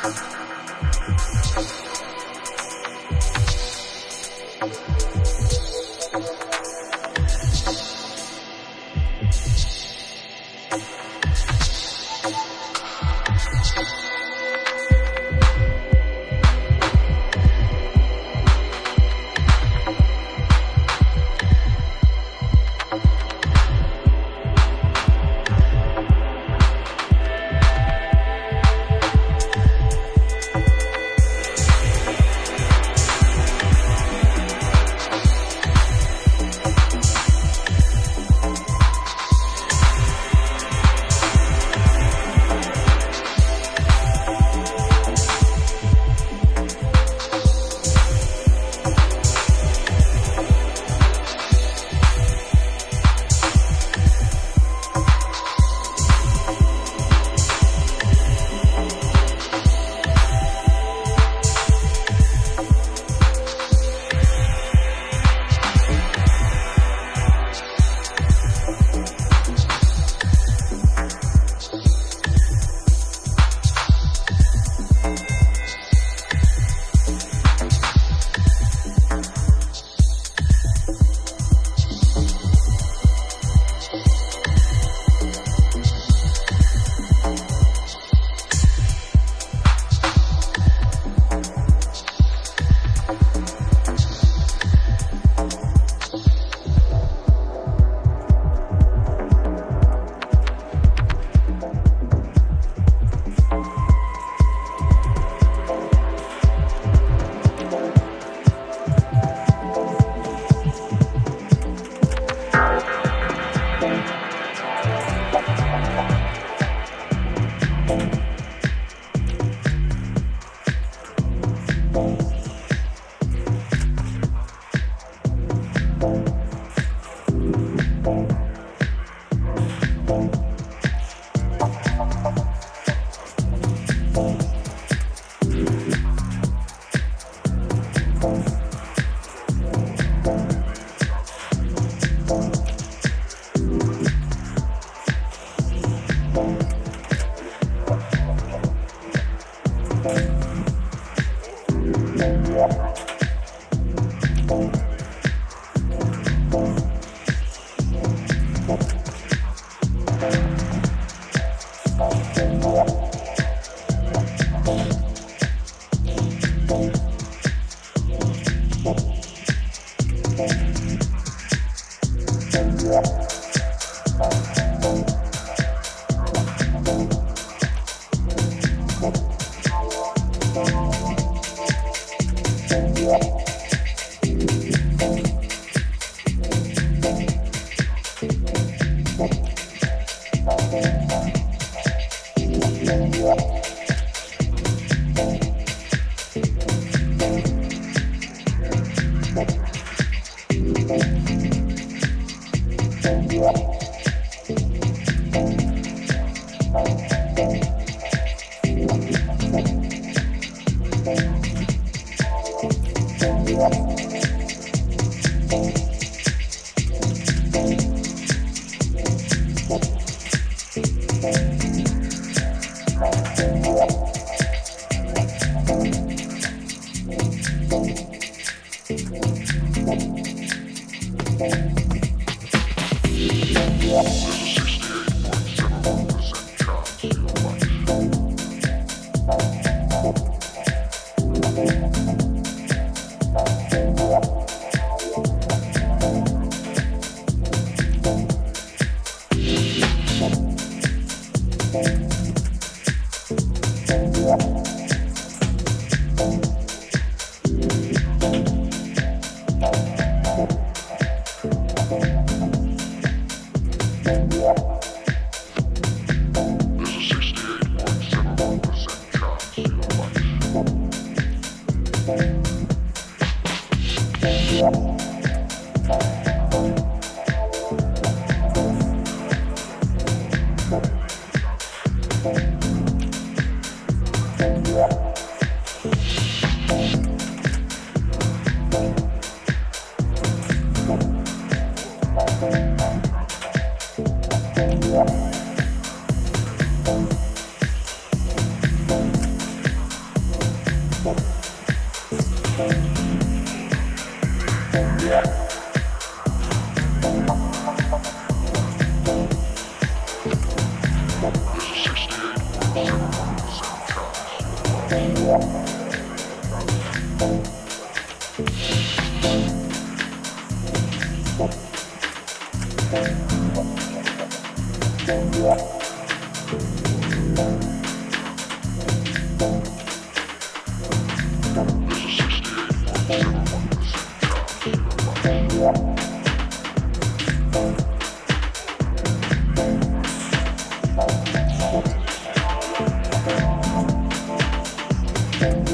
Thank you.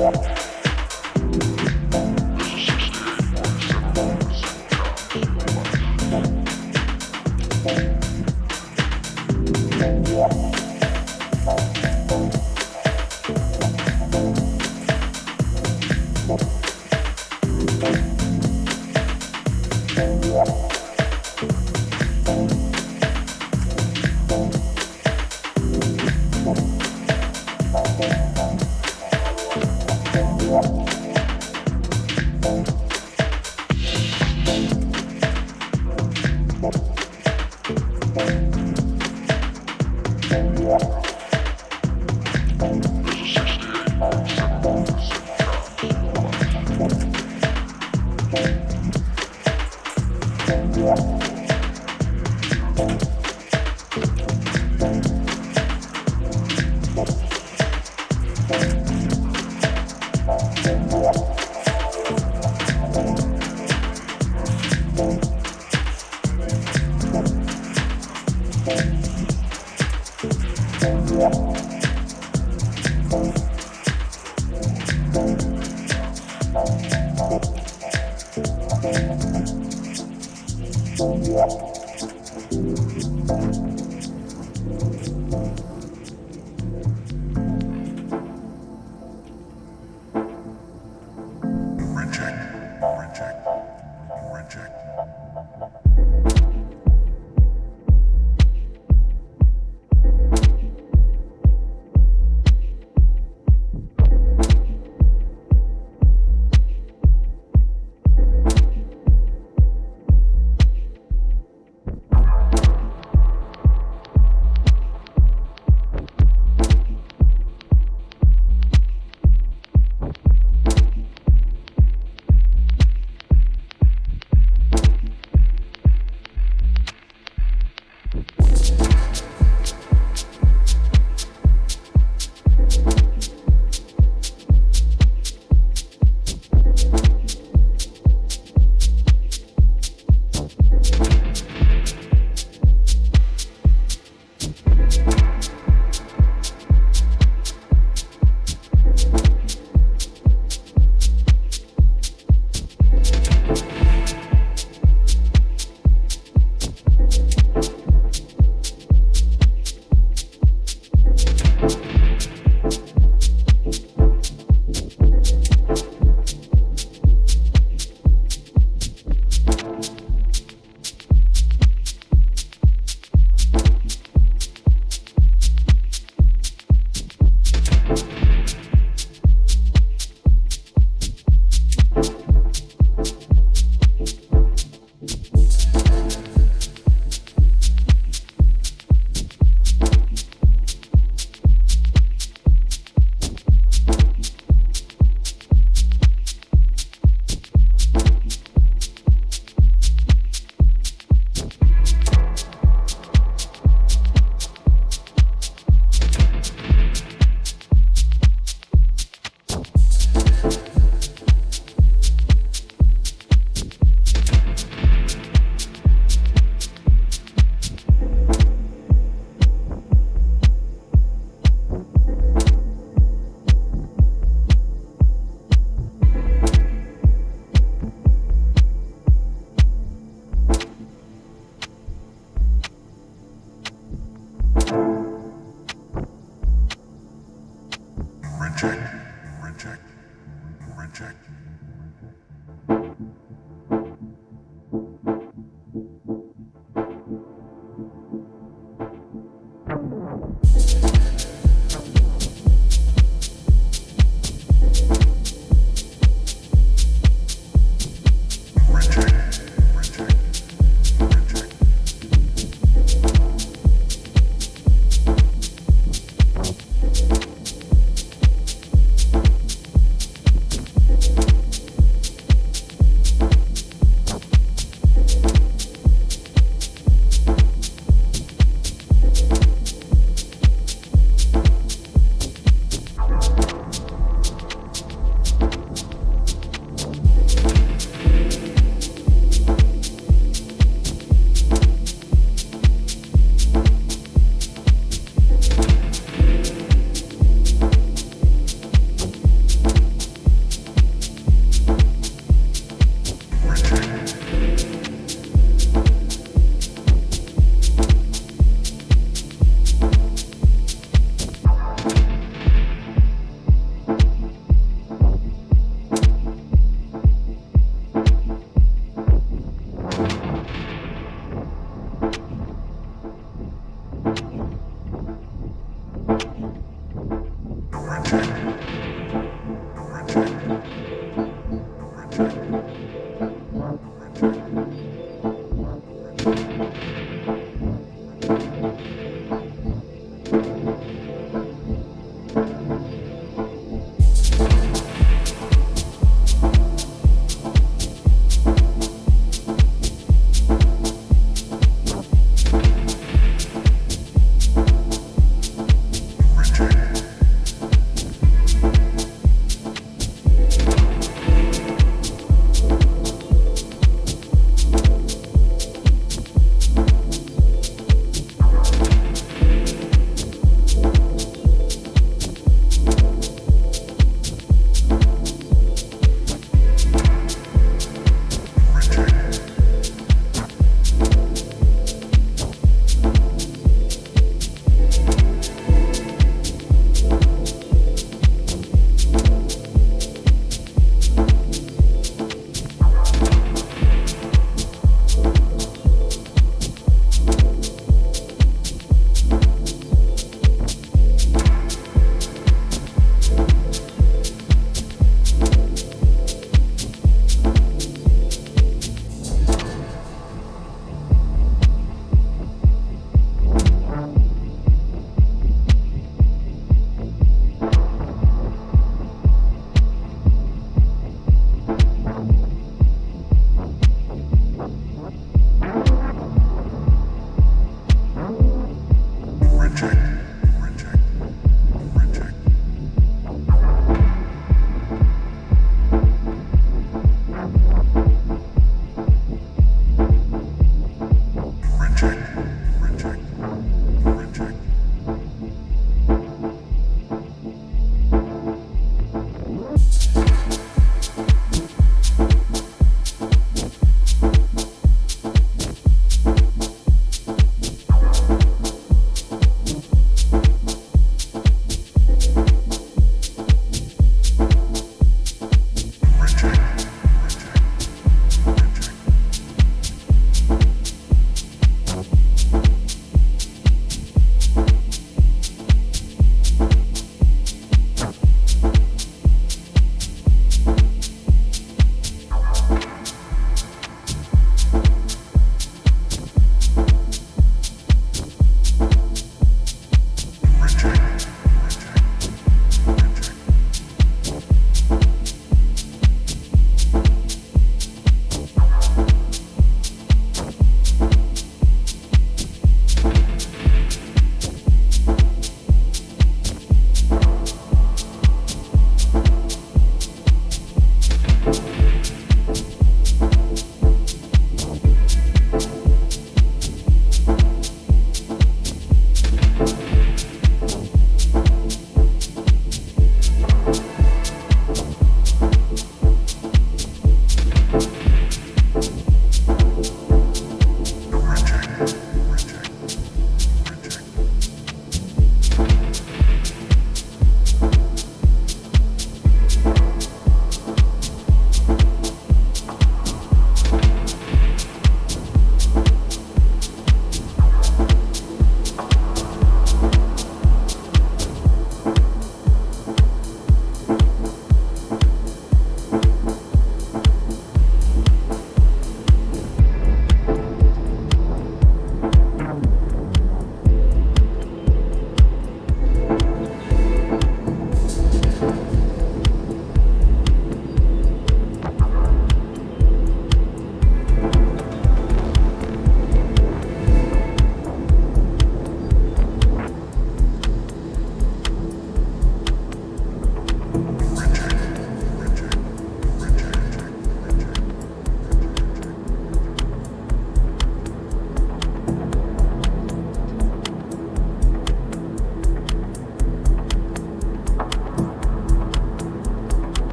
One. Thank you.